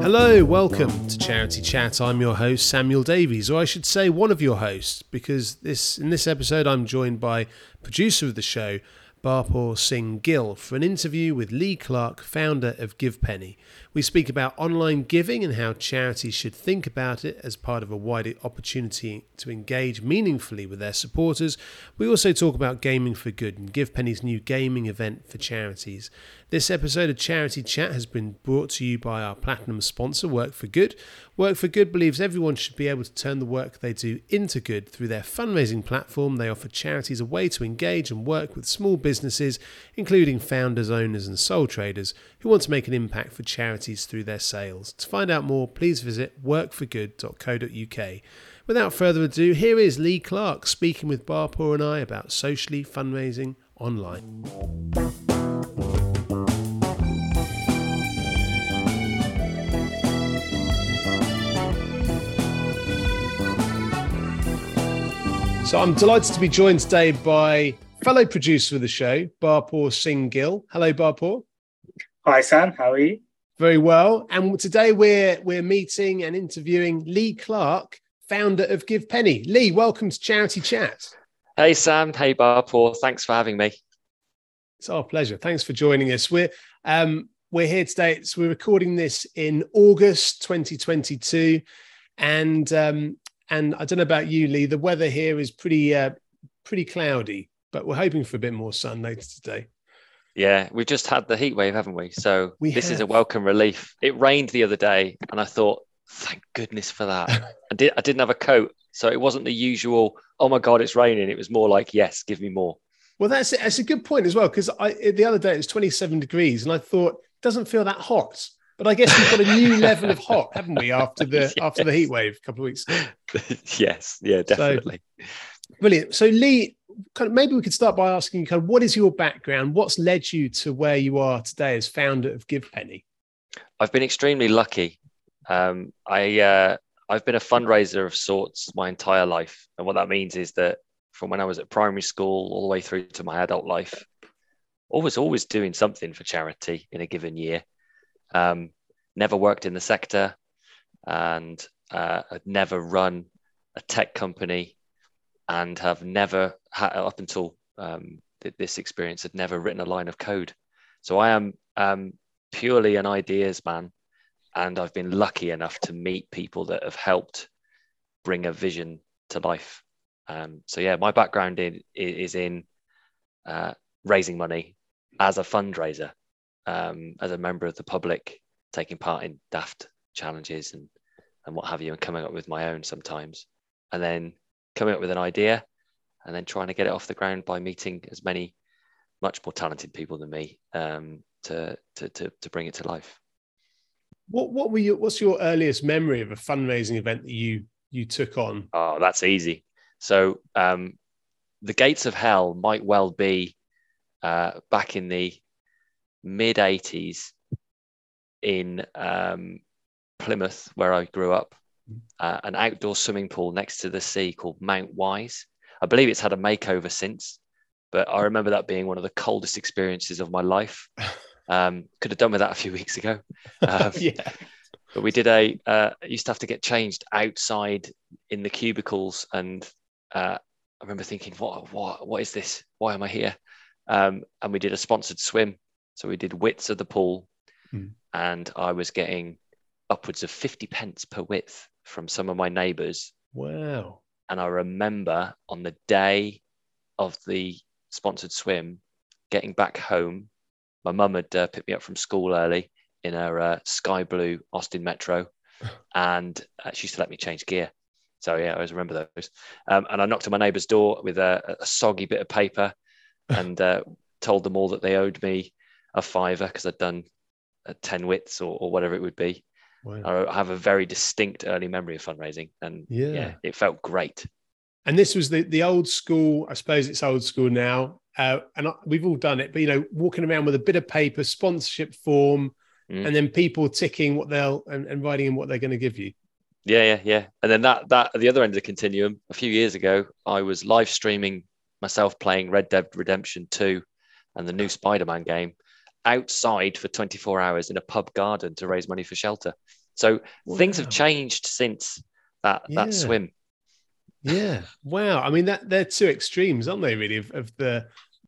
Hello, welcome to Charity Chat. I'm your host Samuel Davies, or I should say one of your hosts, because this in this episode I'm joined by producer of the show, Barpur Singh Gill, for an interview with Lee Clark, founder of GivePenny. We speak about online giving and how charities should think about it as part of a wider opportunity to engage meaningfully with their supporters. We also talk about gaming for good and GivePenny's new gaming event for charities. This episode of Charity Chat has been brought to you by our platinum sponsor, Work for Good. Work for Good believes everyone should be able to turn the work they do into good through their fundraising platform. They offer charities a way to engage and work with small businesses, including founders, owners, and sole traders who want to make an impact for charities through their sales. To find out more, please visit workforgood.co.uk. Without further ado, here is Lee Clark speaking with Barpur and I about socially fundraising online. So I'm delighted to be joined today by fellow producer of the show, Barpur Singh Gill. Hello, Barpur. Hi, Sam. How are you? Very well. And today we're we're meeting and interviewing Lee Clark, founder of GivePenny. Lee, welcome to Charity Chat. Hey, Sam. Hey, Barpur. Thanks for having me. It's our pleasure. Thanks for joining us. We're um, we're here today. So we're recording this in August 2022, and um, and I don't know about you, Lee. The weather here is pretty uh, pretty cloudy, but we're hoping for a bit more sun later today. Yeah, we've just had the heat wave, haven't we? So We this is a welcome relief. It rained the other day, and I thought, thank goodness for that. I did. I didn't have a coat, so it wasn't the usual. Oh my god, it's raining. It was more like, yes, give me more. Well, that's that's a good point as well because I the other day it was 27 degrees and I thought doesn't feel that hot. But I guess we've got a new level of hot, haven't we? After the after the heat wave a couple of weeks. ago. yes, yeah, definitely. Brilliant. So Lee, kind of maybe we could start by asking you kind of what is your background? What's led you to where you are today as founder of GivePenny? I've been extremely lucky. Um, I uh, I've been a fundraiser of sorts my entire life, and what that means is that from when I was at primary school all the way through to my adult life, always always doing something for charity in a given year. Um, never worked in the sector, and uh, I'd never run a tech company, and have never had up until um, th- this experience had never written a line of code. So I am um, purely an ideas man, and I've been lucky enough to meet people that have helped bring a vision to life. Um, so yeah, my background in, is in uh, raising money as a fundraiser, um, as a member of the public, taking part in daft challenges and and what have you, and coming up with my own sometimes, and then coming up with an idea, and then trying to get it off the ground by meeting as many much more talented people than me um, to, to to to bring it to life. What what were your what's your earliest memory of a fundraising event that you you took on? Oh, that's easy. So um, the gates of hell might well be uh, back in the mid '80s in um, Plymouth, where I grew up, uh, an outdoor swimming pool next to the sea called Mount Wise. I believe it's had a makeover since, but I remember that being one of the coldest experiences of my life. Um, could have done with that a few weeks ago. Um, yeah. but we did a uh, used to have to get changed outside in the cubicles and uh, i remember thinking what what what is this why am i here um, and we did a sponsored swim so we did widths of the pool Hmm. and i was getting upwards of 50 pence per width from some of my neighbors Wow. and i remember on the day of the sponsored swim getting back home my mum had uh, picked me up from school early in her uh, sky blue austin metro and uh, she used to let me change gear so yeah i always remember those um, and i knocked on my neighbour's door with a, a soggy bit of paper and uh, told them all that they owed me a fiver because i'd done uh, 10 wits or, or whatever it would be Wow. i have a very distinct early memory of fundraising and Yeah. yeah it felt great And this was the the old school. I suppose it's old school now. Uh, and I, we've all done it. But you know, walking around with a bit of paper, sponsorship form, Mm. and then people ticking what they'll and, and writing in what they're going to give you. Yeah, yeah, yeah. And then that that at the other end of the continuum, a few years ago, I was live streaming myself playing Red Dead Redemption 2 and the new Spider-Man game outside for 24 hours in a pub garden to raise money for shelter. So wow. things have changed since that yeah. that swim. Yeah. Wow. I mean that they're two extremes, aren't they, really, of, of the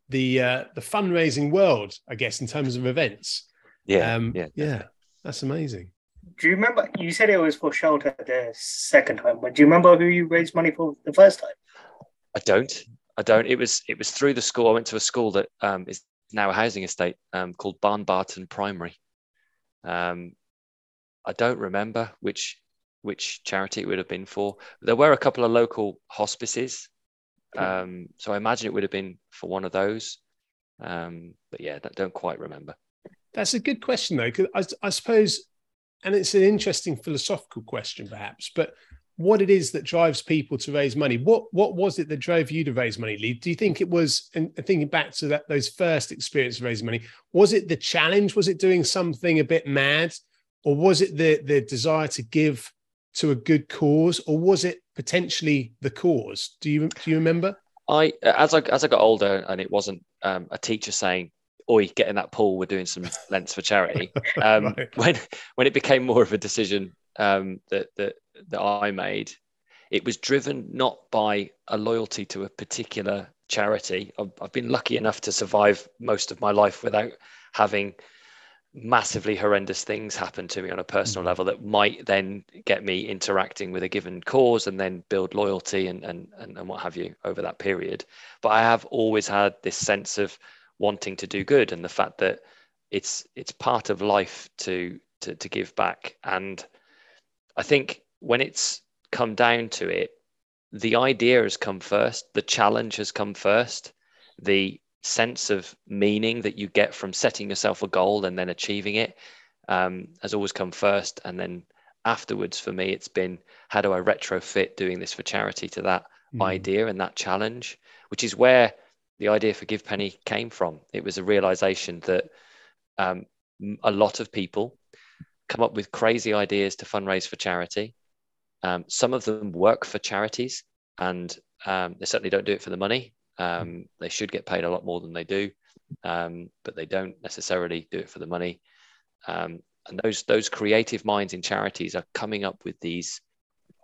the uh, the fundraising world, I guess, in terms of events. Yeah. Um, yeah. Yeah. That's amazing. Do you remember you said it was for shelter the second time, but do you remember who you raised money for the first time? I don't. I don't. It was it was through the school. I went to a school that um, is now a housing estate um, called Barne Barton Primary. Um, I don't remember which which charity it would have been for. There were a couple of local hospices, um, so I imagine it would have been for one of those. Um, but yeah, I don't quite remember. That's a good question though, because I, I suppose, and it's an interesting philosophical question perhaps, but what it is that drives people to raise money. What what was it that drove you to raise money, Lee? Do you think it was, and thinking back to that those first experiences of raising money, was it the challenge? Was it doing something a bit mad, or was it the the desire to give to a good cause, or was it potentially the cause? Do you do you remember? I as I as I got older, and it wasn't um, a teacher saying, "Oi, get in that pool. We're doing some lengths for charity." Um, right. When when it became more of a decision um, that that that I made, it was driven not by a loyalty to a particular charity. I've, I've been lucky enough to survive most of my life without having massively horrendous things happen to me on a personal mm-hmm. level that might then get me interacting with a given cause and then build loyalty and, and, and, and what have you over that period. But I have always had this sense of wanting to do good and the fact that it's it's part of life to to, to give back. And I think when it's come down to it, the idea has come first, the challenge has come first, the sense of meaning that you get from setting yourself a goal and then achieving it um, has always come first. And then afterwards, for me, it's been how do I retrofit doing this for charity to that mm. idea and that challenge, which is where the idea for GivePenny came from. It was a realization that um, a lot of people come up with crazy ideas to fundraise for charity. Um, some of them work for charities and um, they certainly don't do it for the money. Um, they should get paid a lot more than they do, um, but they don't necessarily do it for the money. Um, and those those creative minds in charities are coming up with these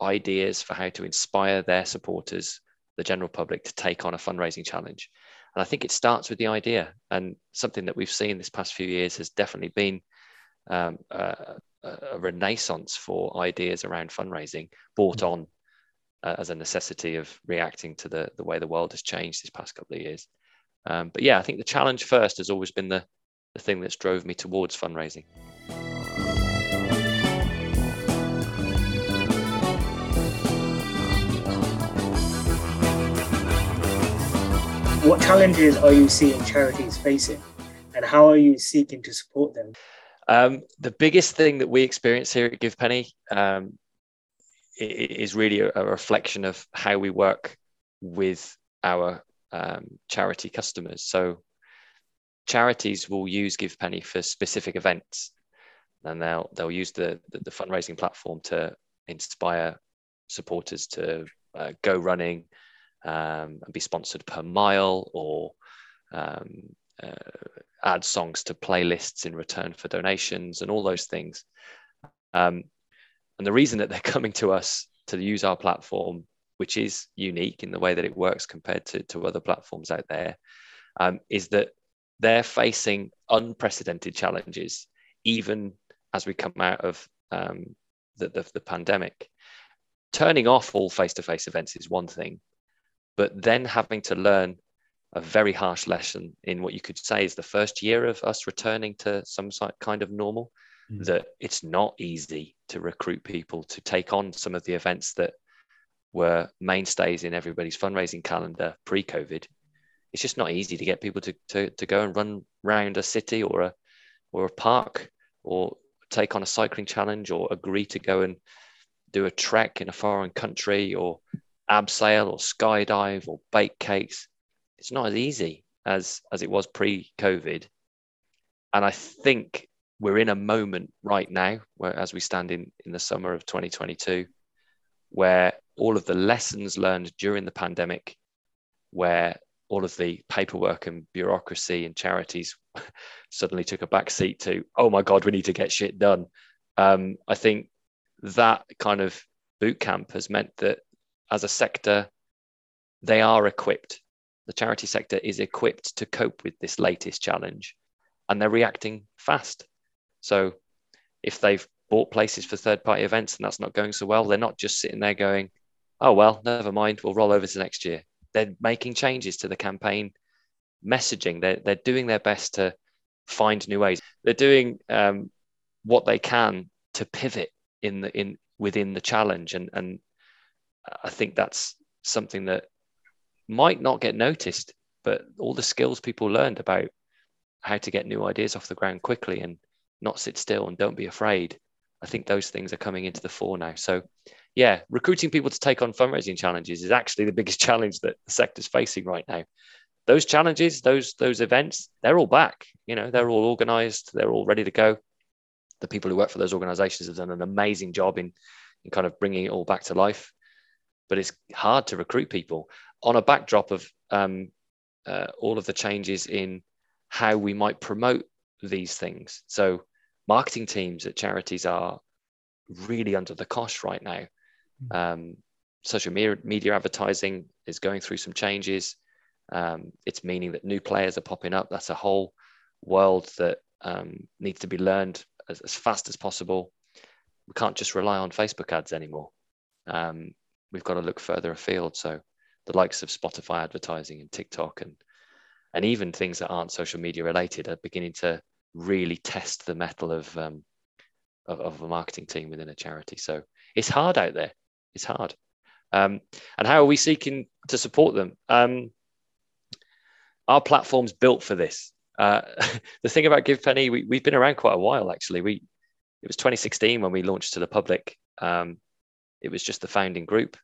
ideas for how to inspire their supporters, the general public, to take on a fundraising challenge. And I think it starts with the idea. And something that we've seen this past few years has definitely been um, a, a, renaissance for ideas around fundraising brought on uh, as a necessity of reacting to the, the way the world has changed these past couple of years. Um, but yeah, I think the challenge first has always been the, the thing that's drove me towards fundraising. What challenges are you seeing charities facing, and how are you seeking to support them? Um, the biggest thing that we experience here at GivePenny um, is really a, a, reflection of how we work with our um, charity customers. So charities will use GivePenny for specific events, and they'll they'll use the the, the fundraising platform to inspire supporters to uh, go running um, and be sponsored per mile or um, uh, add songs to playlists in return for donations and all those things. Um, and the reason that they're coming to us to use our platform, which is unique in the way that it works compared to, to other platforms out there, um, is that they're facing unprecedented challenges, even as we come out of um, the, the, the pandemic. Turning off all face to face events is one thing, but then having to learn a very harsh lesson in what you could say is the first year of us returning to some kind of normal mm. that it's not easy to recruit people to take on some of the events that were mainstays in everybody's fundraising calendar pre-covid it's just not easy to get people to, to, to go and run around a city or a or a park or take on a cycling challenge or agree to go and do a trek in a foreign country or abseil or skydive or bake cakes it's not as easy as as it was pre-COVID. And I think we're in a moment right now where as we stand in in the summer of 2022 where all of the lessons learned during the pandemic, where all of the paperwork and bureaucracy and charities suddenly took a back seat to, oh my God, we need to get shit done. Um, I think that kind of boot camp has meant that as a sector, they are equipped. The charity sector is equipped to cope with this latest challenge and they're reacting fast. So if they've bought places for third party events and that's not going so well, they're not just sitting there going, oh, well, never mind, we'll roll over to next year. They're making changes to the campaign messaging. They're, they're doing their best to find new ways. They're doing um, what they can to pivot in the in within the challenge, and and I think that's something that might not get noticed, but all the skills people learned about how to get new ideas off the ground quickly and not sit still and don't be afraid. I think those things are coming into the fore now. So, yeah, recruiting people to take on fundraising challenges is actually the biggest challenge that the sector's facing right now. Those challenges, those those events, they're all back. You know, they're all organised, they're all ready to go. The people who work for those organisations have done an amazing job in in kind of bringing it all back to life. But it's hard to recruit people on a backdrop of um, uh, all of the changes in how we might promote these things. So, marketing teams at charities are really under the cosh right now. Hmm. Um, social media, media advertising is going through some changes. Um, it's meaning that new players are popping up. That's a whole world that um, needs to be learned as, as, fast as possible. We can't just rely on Facebook ads anymore. Um, we've got to look further afield. So the likes of Spotify advertising and TikTok and and even things that aren't social media related are beginning to really test the mettle of, um, of, of a marketing team within a charity. So it's hard out there. It's hard. Um, and how are we seeking to support them? Um, our platform's built for this. Uh, the thing about GivePenny, we, we've been around quite a while actually. We it was 2016 when we launched to the public. Um, it was just the founding group.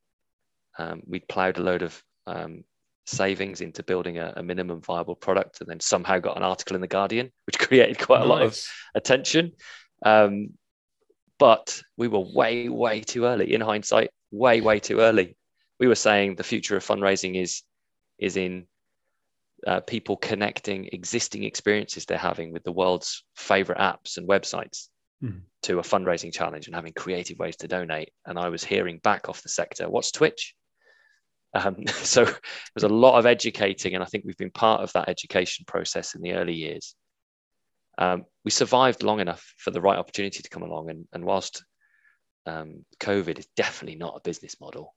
Um, we'd ploughed a load of um, savings into building a, a, minimum viable product and then somehow got an article in the guardian which created quite nice. a lot of attention um, but we were way way too early in hindsight way way too early we were saying the future of fundraising is is in uh, people connecting existing experiences they're having with the world's favorite apps and websites mm. to a fundraising challenge and having creative ways to donate and i was hearing back off the sector what's twitch um, so there's a lot of educating, and I think we've been part of that education process in the early years. Um, we survived long enough for the right opportunity to come along, and, and whilst um, COVID is definitely not a business model,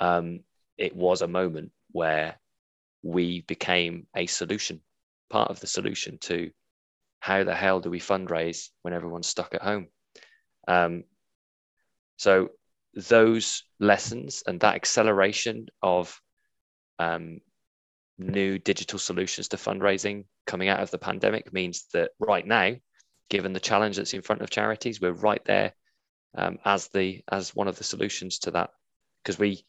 um, it was a moment where we became a solution, part of the solution to how the hell do we fundraise when everyone's stuck at home. Um, so those lessons and that acceleration of um, new digital solutions to fundraising coming out of the pandemic means that right now, given the challenge that's in front of charities, we're right there um, as the as one of the solutions to that. Because we,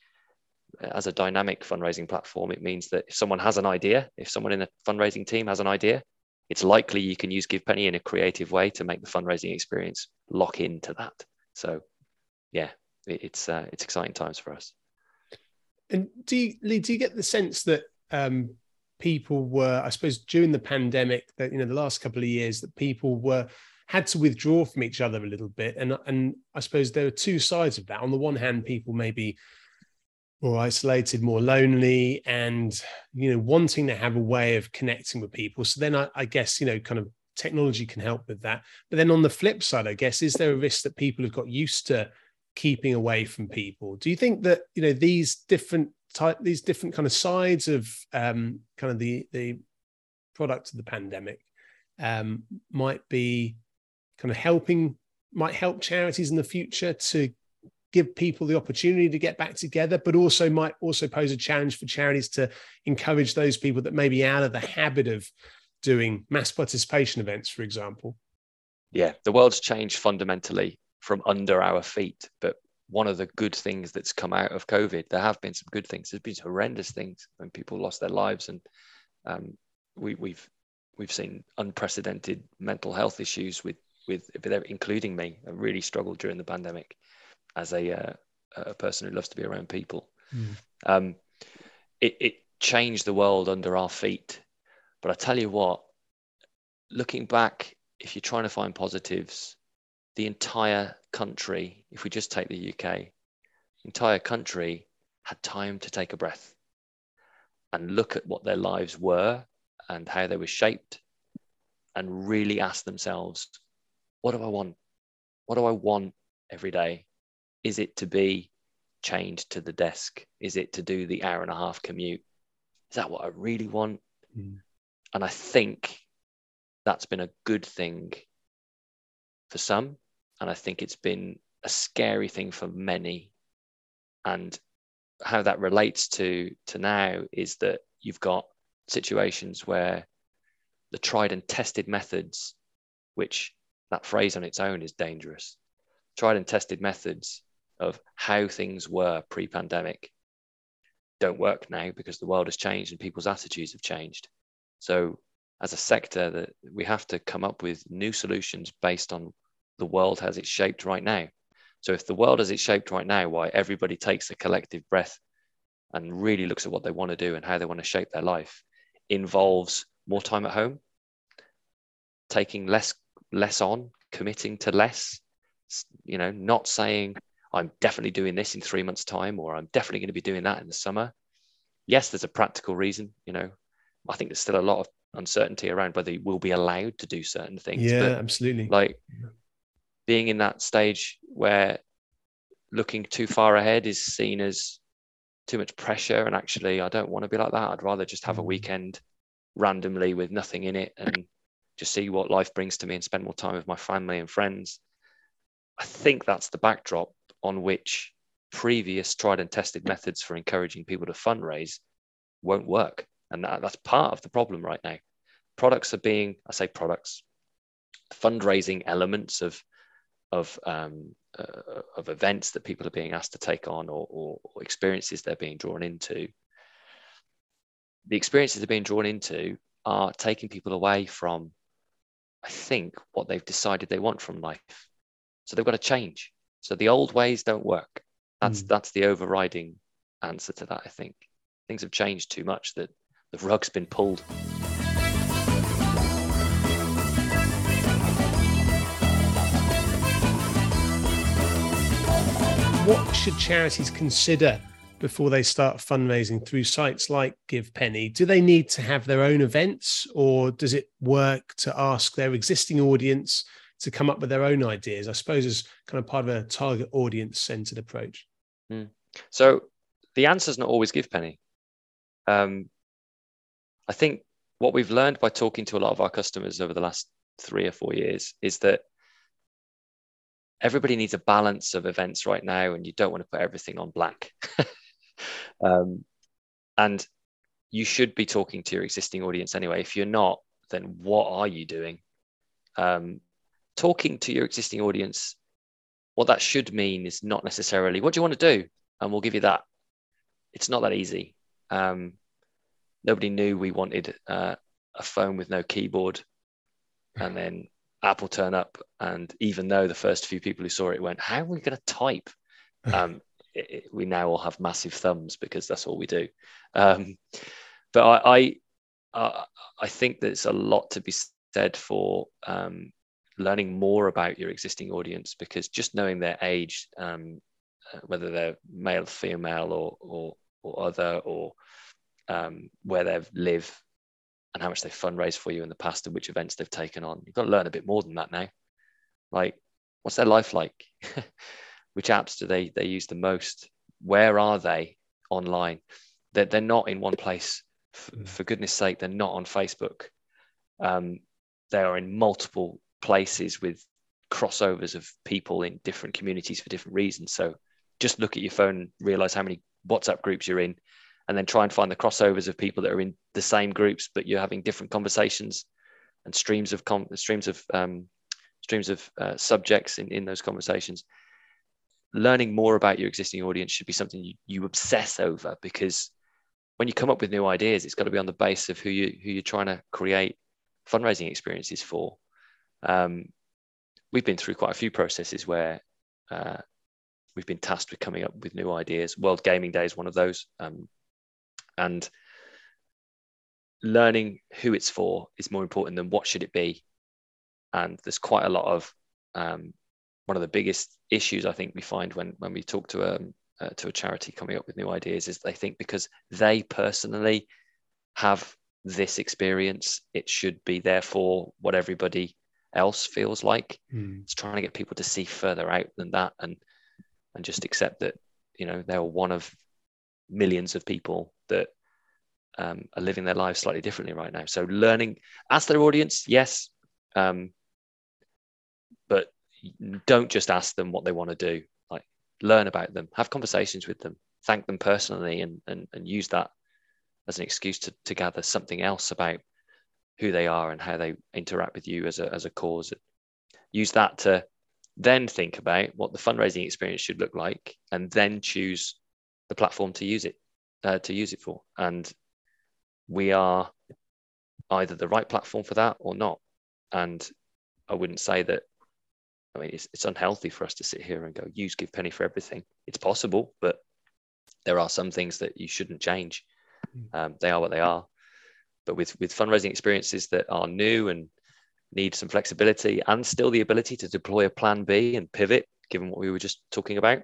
as a dynamic fundraising platform, it means that if someone has an idea, if someone in a fundraising team has an idea, it's likely you can use GivePenny in a creative way to make the fundraising experience lock into that. So, yeah, it's uh, it's exciting times for us. And do you, Lee, do you get the sense that um, people were, I suppose, during the pandemic, that you know, the last couple of years, that people were had to withdraw from each other a little bit, and and I suppose there are two sides of that. On the one hand, people maybe more isolated, more lonely, and you know, wanting to have a way of connecting with people. So then, I, I guess you know, kind of technology can help with that. But then on the flip side, I guess, is there a risk that people have got used to keeping away from people. Do you think that you know these different type these different kind of sides of um, kind of the the product of the pandemic um, might be kind of helping might help charities in the future to give people the opportunity to get back together but also might also pose a challenge for charities to encourage those people that may be out of the habit of doing mass participation events for example yeah the world's changed fundamentally from under our feet. But one of the good things that's come out of COVID, there have been some good things. There's been horrendous things when people lost their lives, and um, we, we've we've seen unprecedented mental health issues with with including me. I really struggled during the pandemic as a uh, a person who loves to be around people. Mm. Um, it, it changed the world under our feet. But I tell you what, looking back, if you're trying to find positives, the entire country, if we just take the UK, entire country had time to take a breath and look at what their lives were and how they were shaped and really ask themselves, what do I want? What do I want every day? Is it to be chained to the desk? Is it to do the hour and a half commute? Is that what I really want? Mm. And I think that's been a good thing for some. And I think it's been a scary thing for many. And how that relates to, to now is that you've got situations where the tried and tested methods, which that phrase on its own is dangerous, tried and tested methods of how things were pre pandemic don't work now because the world has changed and people's attitudes have changed. So, as a sector, that we have to come up with new solutions based on the world has it shaped right now. So, if the world has it shaped right now, why everybody takes a collective breath and really looks at what they want to do and how they want to shape their life, involves more time at home, taking less less on, committing to less, you know, not saying I'm definitely doing this in three months' time, or I'm definitely going to be doing that in the summer. Yes, there's a practical reason. You know, I think there's still a lot of uncertainty around whether you will be allowed to do certain things. Yeah, absolutely. Like being in that stage where looking too far ahead is seen as too much pressure, and actually, I don't want to be like that. I'd rather just have a mm. weekend randomly with nothing in it and just see what life brings to me and spend more time with my family and friends. I think that's the backdrop on which previous tried and tested methods for encouraging people to fundraise won't work. And that, that's part of the problem right now. Products are being, I say products, fundraising elements of of um, uh, of events that people are being asked to take on or, or, or experiences they're being drawn into. The experiences they're being drawn into are taking people away from, I think, what they've decided they want from life. So they've got to change. So the old ways don't work. That's mm. that's the overriding answer to that. I think things have changed too much that the rug's been pulled. What should charities consider before they start fundraising through sites like GivePenny? Do they need to have their own events or does it work to ask their existing audience to come up with their own ideas, I suppose, as kind of part of a target audience centered approach? Mm. So the answer is not always GivePenny. Um, I think what we've learned by talking to a lot of our customers over the last three or four years is that everybody needs a balance of events right now, and you don't want to put everything on black. um, and you should be talking to your existing audience anyway. If you're not, then what are you doing? Um, talking to your existing audience, what that should mean is not necessarily what do you want to do, and we'll give you that. It's not that easy. Um, nobody knew we wanted uh, a phone with no keyboard, and then Apple turn up, and even though the first few people who saw it went, "How are we going to type?" Um, it, it, we now all have massive thumbs because that's all we do. Um, but I, I, I think there's a lot to be said for um, learning more about your existing audience because just knowing their age, um, uh, whether they're male, female, or or, or other, or um, where they live, and how much they've fundraised for you in the past, and which events they've taken on, you've got to learn a bit more than that now. Like, what's their life like? which apps do they they use the most? Where are they online? They're, they're not in one place. For, mm. for goodness sake, they're not on Facebook. Um, they are in multiple places with crossovers of people in different communities for different reasons. So just look at your phone and realize how many WhatsApp groups you're in, and then try and find the crossovers of people that are in the same groups, but you're having different conversations and streams of com- streams of um, streams of uh, subjects in, in those conversations. Learning more about your existing audience should be something you, you obsess over because when you come up with new ideas, it's got to be on the base of who you who you're trying to create fundraising experiences for um, we've been through quite a few processes where uh, we've been tasked with coming up with new ideas. World Gaming Day is one of those, um, and learning who it's for is more important than what should it be. And there's quite a lot of um, one of the biggest issues I think we find when when we talk to a um, uh, to a charity coming up with new ideas is they think because they personally have this experience, it should be therefore what everybody else feels like. Mm. It's trying to get people to see further out than that and and just accept that you know they're one of millions of people that um, are living their lives slightly differently right now. So learning, ask their audience, yes, um, but don't just ask them what they want to do. Like learn about them, have conversations with them, thank them personally, and and, and use that as an excuse to, to gather something else about who they are and how they interact with you as a as a cause. Use that to then think about what the fundraising experience should look like, and then choose the platform to use it uh, to use it for. And we are either the right platform for that or not. And I wouldn't say that. I mean, it's, it's unhealthy for us to sit here and go use GivePenny for everything. It's possible, but there are some things that you shouldn't change. Hmm. Um, they are what they are. But with with fundraising experiences that are new and need some flexibility and still the ability to deploy a plan B and pivot, given what we were just talking about,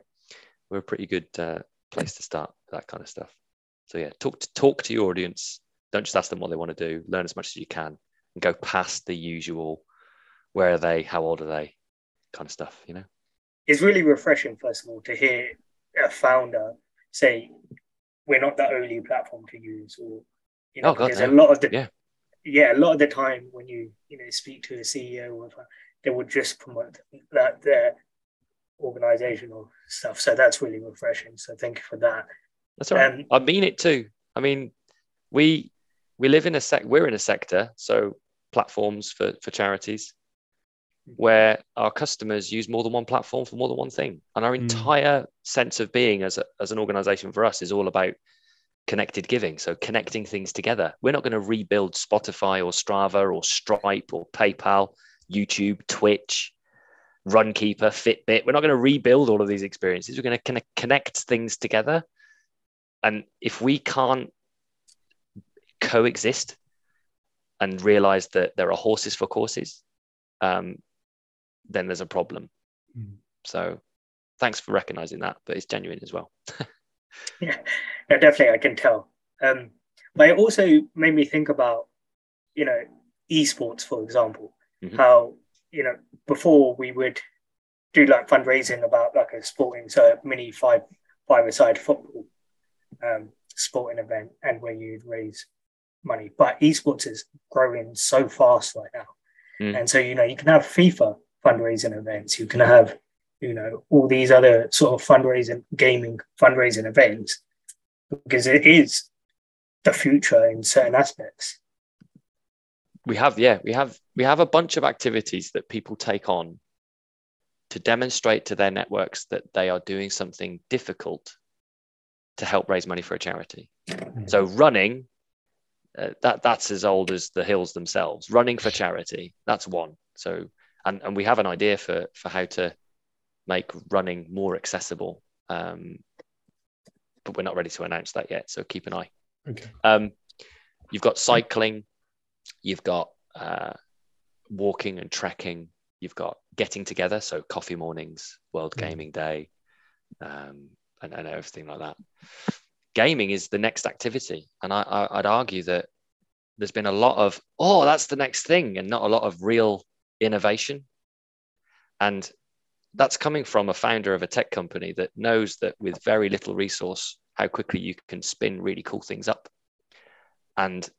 we're a pretty good uh, place to start that kind of stuff. So yeah, talk to talk to your audience, don't just ask them what they want to do. Learn as much as you can and go past the usual where are they, how old are they kind of stuff, you know? It's really refreshing, first of all, to hear a founder say, we're not the only platform to use or you know, oh, God, a lot of the yeah. yeah, a lot of the time when you you know speak to a CEO or they would just promote that their organizational stuff. So that's really refreshing. So thank you for that. That's all right. Um, I mean it too. I mean, we we live in a sec we're in a sector so platforms for for charities where our customers use more than one platform for more than one thing and our mm. entire sense of being as, a, as an organization for us is all about connected giving so connecting things together we're not going to rebuild spotify or strava or stripe or paypal youtube twitch runkeeper fitbit we're not going to rebuild all of these experiences we're going to kind of connect things together and if we can't coexist and realize that there are horses for courses, um, then there's a problem. Mm. So thanks for recognizing that, but it's genuine as well. yeah, no, definitely, I can tell. Um, but it also made me think about, you know, esports, for example, mm-hmm. how, you know, before we would do like fundraising about like a sporting, so mini five five-a-side football um, sporting event and where you'd raise money. But esports is growing so fast right now. Mm. And so, you know, you can have FIFA fundraising events, you can have, you know, all these other sort of fundraising, gaming fundraising events, because it is the future in certain aspects. We have, yeah, we have we have a bunch of activities that people take on to demonstrate to their networks that they are doing something difficult to help raise money for a charity. Mm. So running uh, that that's as old as the hills themselves. Running for charity, that's one. So, and and we have an idea for for how to make running more accessible, um, but we're not ready to announce that yet. So keep an eye. Okay. Um, you've got cycling, you've got uh, walking and trekking, you've got getting together, so coffee mornings, World mm. Gaming Day, um, and, and everything like that gaming is the next activity. And I, I, would argue that there's been a lot of, oh, that's the next thing, and not a lot of real innovation. And that's coming from a founder of a tech company that knows that with very little resource, how quickly you can spin really cool things up. And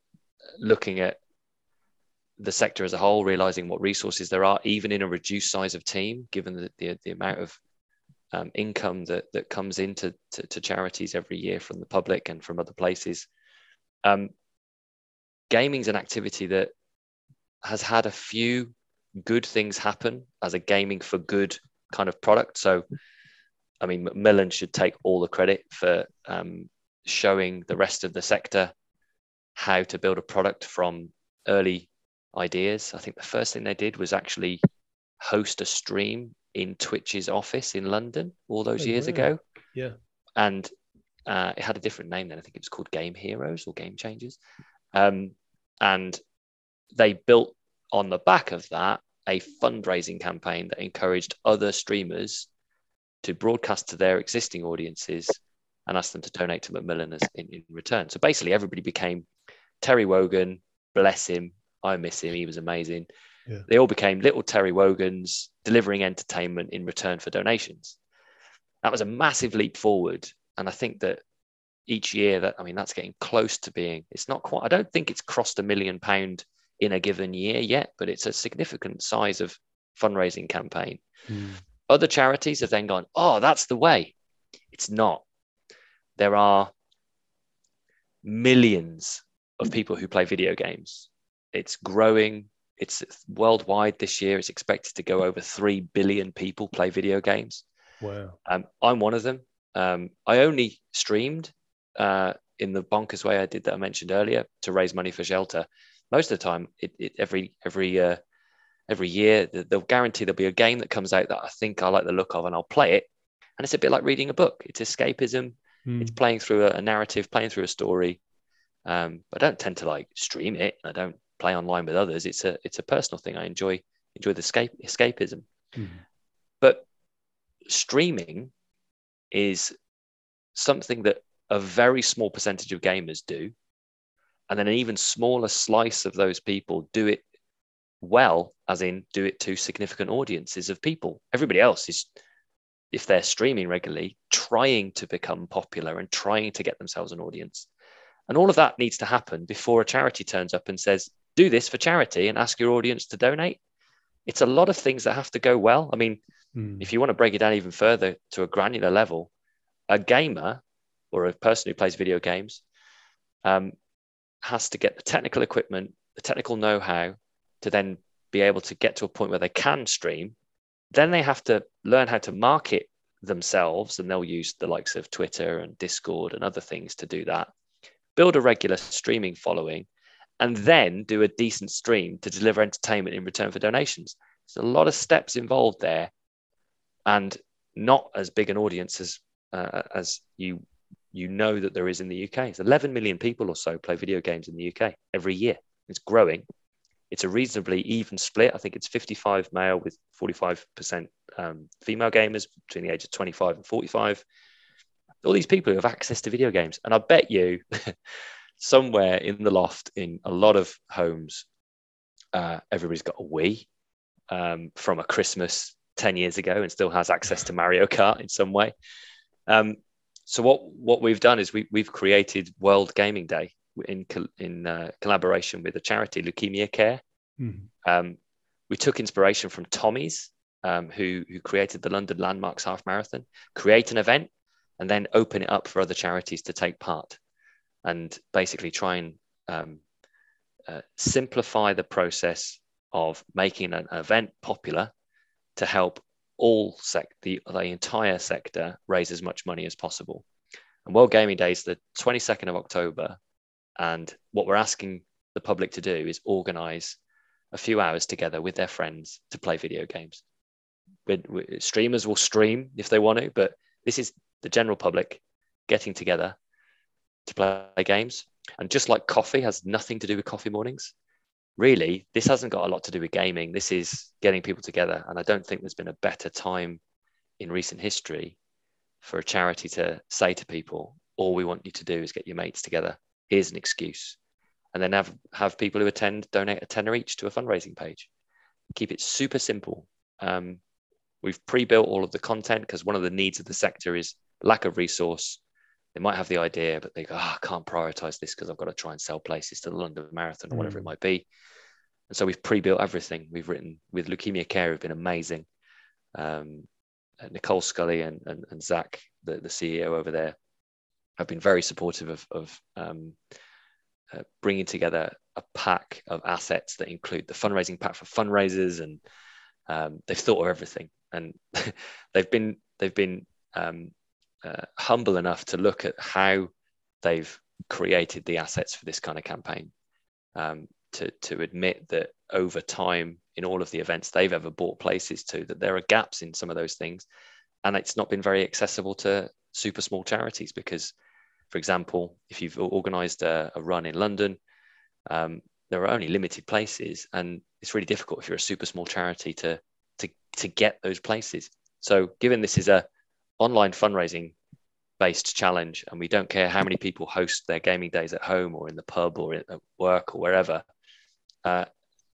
looking at the sector as a whole, realizing what resources there are, even in a reduced size of team, given the, the, the amount of um, income that that comes into to, to, charities every year from the public and from other places. Um, gaming is an activity that has had a few good things happen as a gaming for good kind of product. So, I mean, Macmillan should take all the credit for um, showing the rest of the sector how to build a product from early ideas. I think the first thing they did was actually host a stream in Twitch's office in London all those oh, years wow. ago. Yeah. And uh, it had a different name then. I think it was called Game Heroes or Game Changers. Um, and they built on the back of that a fundraising campaign that encouraged other streamers to broadcast to their existing audiences and ask them to donate to Macmillan in, in return. So basically, everybody became Terry Wogan, bless him. I miss him. He was amazing. Yeah. They all became little Terry Wogans delivering entertainment in return for donations. That was a massive leap forward. And I think that each year that, I mean, that's getting close to being, it's not quite, I don't think it's crossed a million pound in a given year yet, but it's a significant size of fundraising campaign. Mm. Other charities have then gone, oh, that's the way. It's not. There are millions of people who play video games. It's growing. It's worldwide this year. It's expected to go over 3 billion people play video games. Wow. Um, I'm one of them. Um, I only streamed uh, in the bonkers way I did that I mentioned earlier to raise money for shelter. Most of the time, it, it every every uh, every year they'll guarantee there'll be a game that comes out that I think I like the look of, and I'll play it. And it's a bit like reading a book. It's escapism. Mm. It's playing through a, a, narrative, playing through a story. Um, I don't tend to like stream it. I don't play online with others. It's a it's a personal thing. I enjoy enjoy the escape escapism. Mm. But streaming is something that a very small percentage of gamers do, and then an even smaller slice of those people do it well, as in do it to significant audiences of people. Everybody else is, if they're streaming regularly, trying to become popular and trying to get themselves an audience. And all of that needs to happen before a charity turns up and says, do this for charity and ask your audience to donate. It's a lot of things that have to go well. I mean, mm. if you want to break it down even further to a granular level, a gamer or a person who plays video games um, has to get the technical equipment, the technical know how to then be able to get to a point where they can stream. Then they have to learn how to market themselves, and they'll use the likes of Twitter and Discord and other things to do that build a regular streaming following, and then do a decent stream to deliver entertainment in return for donations. There's a lot of steps involved there, and not as big an audience as uh, as you you know that there is in the UK. It's 11 million people or so play video games in the UK every year. It's growing. It's a reasonably even split. I think it's 55 male with 45% um, female gamers between the age of 25 and 45 all these people who have access to video games. And I bet you somewhere in the loft in a lot of homes, uh, everybody's got a Wii um, from a Christmas 10 years ago and still has access to Mario Kart in some way. Um, so what what we've done is we, we've created World Gaming Day in in uh, collaboration with a charity, Leukaemia Care. Mm-hmm. Um, we took inspiration from Tommy's, um, who who created the London Landmarks Half Marathon. Create an event and then open it up for other charities to take part and basically try and um, uh, simplify the process of making an event popular to help all sec the, the entire sector raise as much money as possible. And World Gaming Day is the 22nd of October. And what we're asking the public to do is organize a few hours together with their friends to play video games. we we streamers will stream if they want to, but this is the general public getting together to play games. And just like coffee has nothing to do with coffee mornings, really, this hasn't got a lot to do with gaming. This is getting people together. And I don't think there's been a better time in recent history for a charity to say to people, all we want you to do is get your mates together. Here's an excuse. And then have, have people who attend donate a tenner each to a fundraising page. Keep it super simple. Um, we've pre-built all of the content because one of the needs of the sector is lack of resource. They might have the idea, but they go, oh, I can't prioritize this because I've got to try and sell places to the London Marathon or mm. whatever it mm. might be. And so we've pre-built everything. We've written with Leukaemia Care have been amazing. Um, Nicole Scully and, and, and Zach, the, the CEO over there, have been very supportive of, of um, uh, bringing together a pack of assets that include the fundraising pack for fundraisers, and um, they've thought of everything. And they've been they've been um, uh, humble enough to look at how they've created the assets for this kind of campaign. Um, to to admit that over time in all of the events they've ever bought places to that there are gaps in some of those things and it's not been very accessible to super small charities because for example if you've organized a, a run in london um, there are only limited places and it's really difficult if you're a super small charity to to to get those places so given this is a online fundraising based challenge and we don't care how many people host their gaming days at home or in the pub or at work or wherever uh,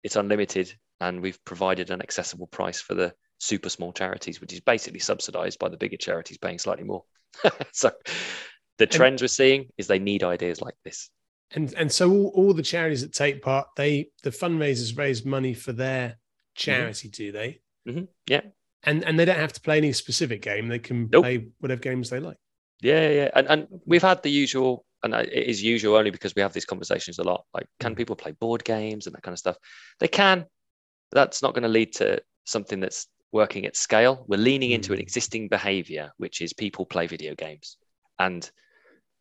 it's unlimited and we've provided an accessible price for the super small charities which is basically subsidized by the bigger charities paying slightly more so the trends and, we're seeing is they need ideas like this and and so all, all the charities that take part they the fundraisers raise money for their mm-hmm. charity mm-hmm. do they mm-hmm. yeah and and they don't have to play any specific game they can nope. play whatever games they like yeah, yeah, and and we've had the usual, and it is usual only because we have these conversations a lot. Like, can mm. people play board games and that kind of stuff? They can. that's not going to lead to something that's working at scale. We're leaning into an mm. existing behavior, which is people play video games, and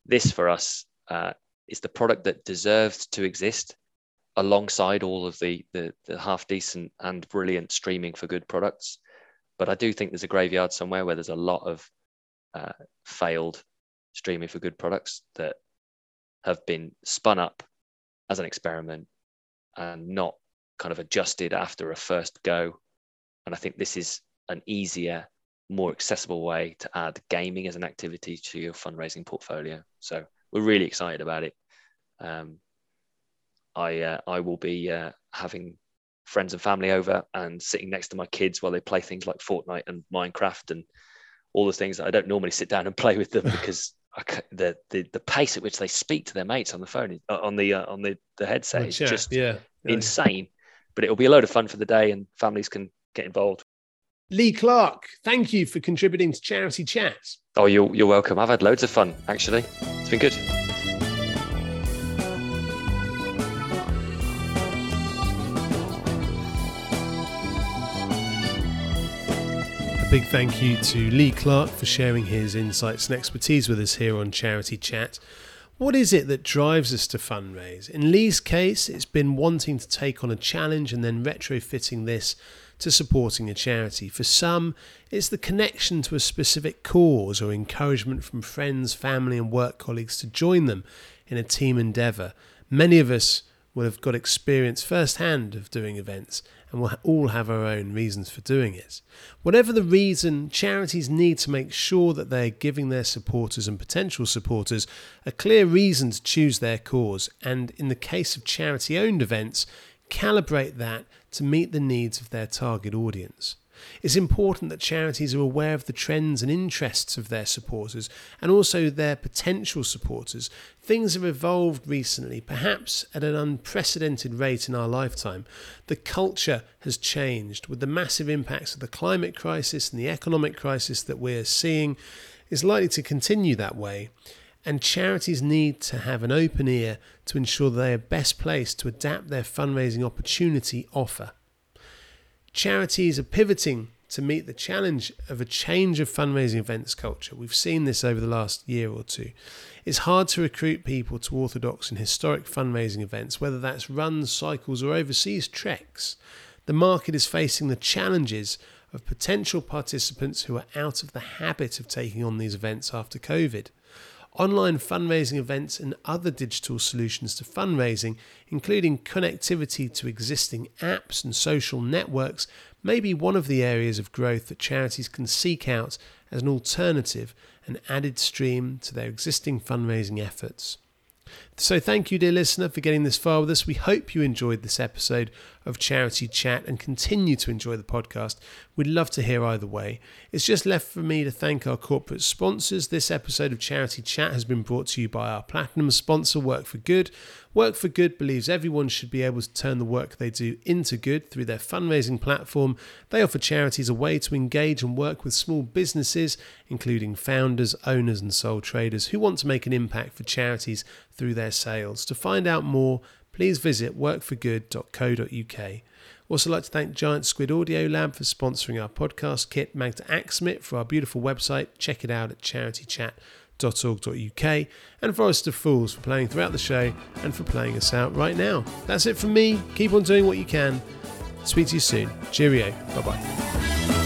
this for us uh, is the product that deserves to exist alongside all of the, the the half decent and brilliant streaming for good products. But I do think there's a graveyard somewhere where there's a lot of uh, failed streaming for good products that have been spun up as an experiment and not kind of adjusted after a first go. And I think this is an easier, more accessible way to add gaming as an activity to your fundraising portfolio. So we're really excited about it. Um, I uh, I will be uh, having friends and family over and sitting next to my kids while they play things like Fortnite and Minecraft and all the things that I don't normally sit down and play with them because the, the the pace at which they speak to their mates on the phone uh, on the uh, on the the headset is just yeah, yeah, insane. But it'll be a load of fun for the day, and families can get involved. Lee Clark, thank you for contributing to Charity Chats. Oh, you're you're welcome. I've had loads of fun actually. It's been good. Big thank you to Lee Clark for sharing his insights and expertise with us here on Charity Chat. What is it that drives us to fundraise? In Lee's case, it's been wanting to take on a challenge and then retrofitting this to supporting a charity. For some, it's the connection to a specific cause or encouragement from friends, family, and work colleagues to join them in a team endeavour. Many of us will have got experience firsthand of doing events and we'll all have our own reasons for doing it. Whatever the reason, charities need to make sure that they're giving their supporters and potential supporters a clear reason to choose their cause, and in the case of charity owned events, calibrate that to meet the needs of their target audience. It's important that charities are aware of the trends and interests of their supporters and also their potential supporters. Things have evolved recently, perhaps at an unprecedented rate in our lifetime. The culture has changed with the massive impacts of the climate crisis and the economic crisis that we're seeing is likely to continue that way and charities need to have an open ear to ensure they are best placed to adapt their fundraising opportunity offer. Charities are pivoting to meet the challenge of a change of fundraising events culture. We've seen this over the last year or two. It's hard to recruit people to orthodox and historic fundraising events, whether that's runs, cycles, or overseas treks. The market is facing the challenges of potential participants who are out of the habit of taking on these events after COVID. Online fundraising events and other digital solutions to fundraising, including connectivity to existing apps and social networks, may be one of the areas of growth that charities can seek out as an alternative and added stream to their existing fundraising efforts. So, thank you, dear listener, for getting this far with us. We hope you enjoyed this episode of Charity Chat and continue to enjoy the podcast. We'd love to hear either way. It's just left for me to thank our corporate sponsors. This episode of Charity Chat has been brought to you by our platinum sponsor, Work for Good. Work for Good believes everyone should be able to turn the work they do into good through their fundraising platform. They offer charities a way to engage and work with small businesses, including founders, owners, and sole traders who want to make an impact for charities through their sales. To find out more, please visit workforgood.co.uk. Also, like to thank Giant Squid Audio Lab for sponsoring our podcast kit, Magda Axmit for our beautiful website. Check it out at charitychat.com forest.org.uk, and Forest of Fools for playing throughout the show and for playing us out right now. That's it from me. Keep on doing what you can. Speak to you soon. Cheerio. Bye bye.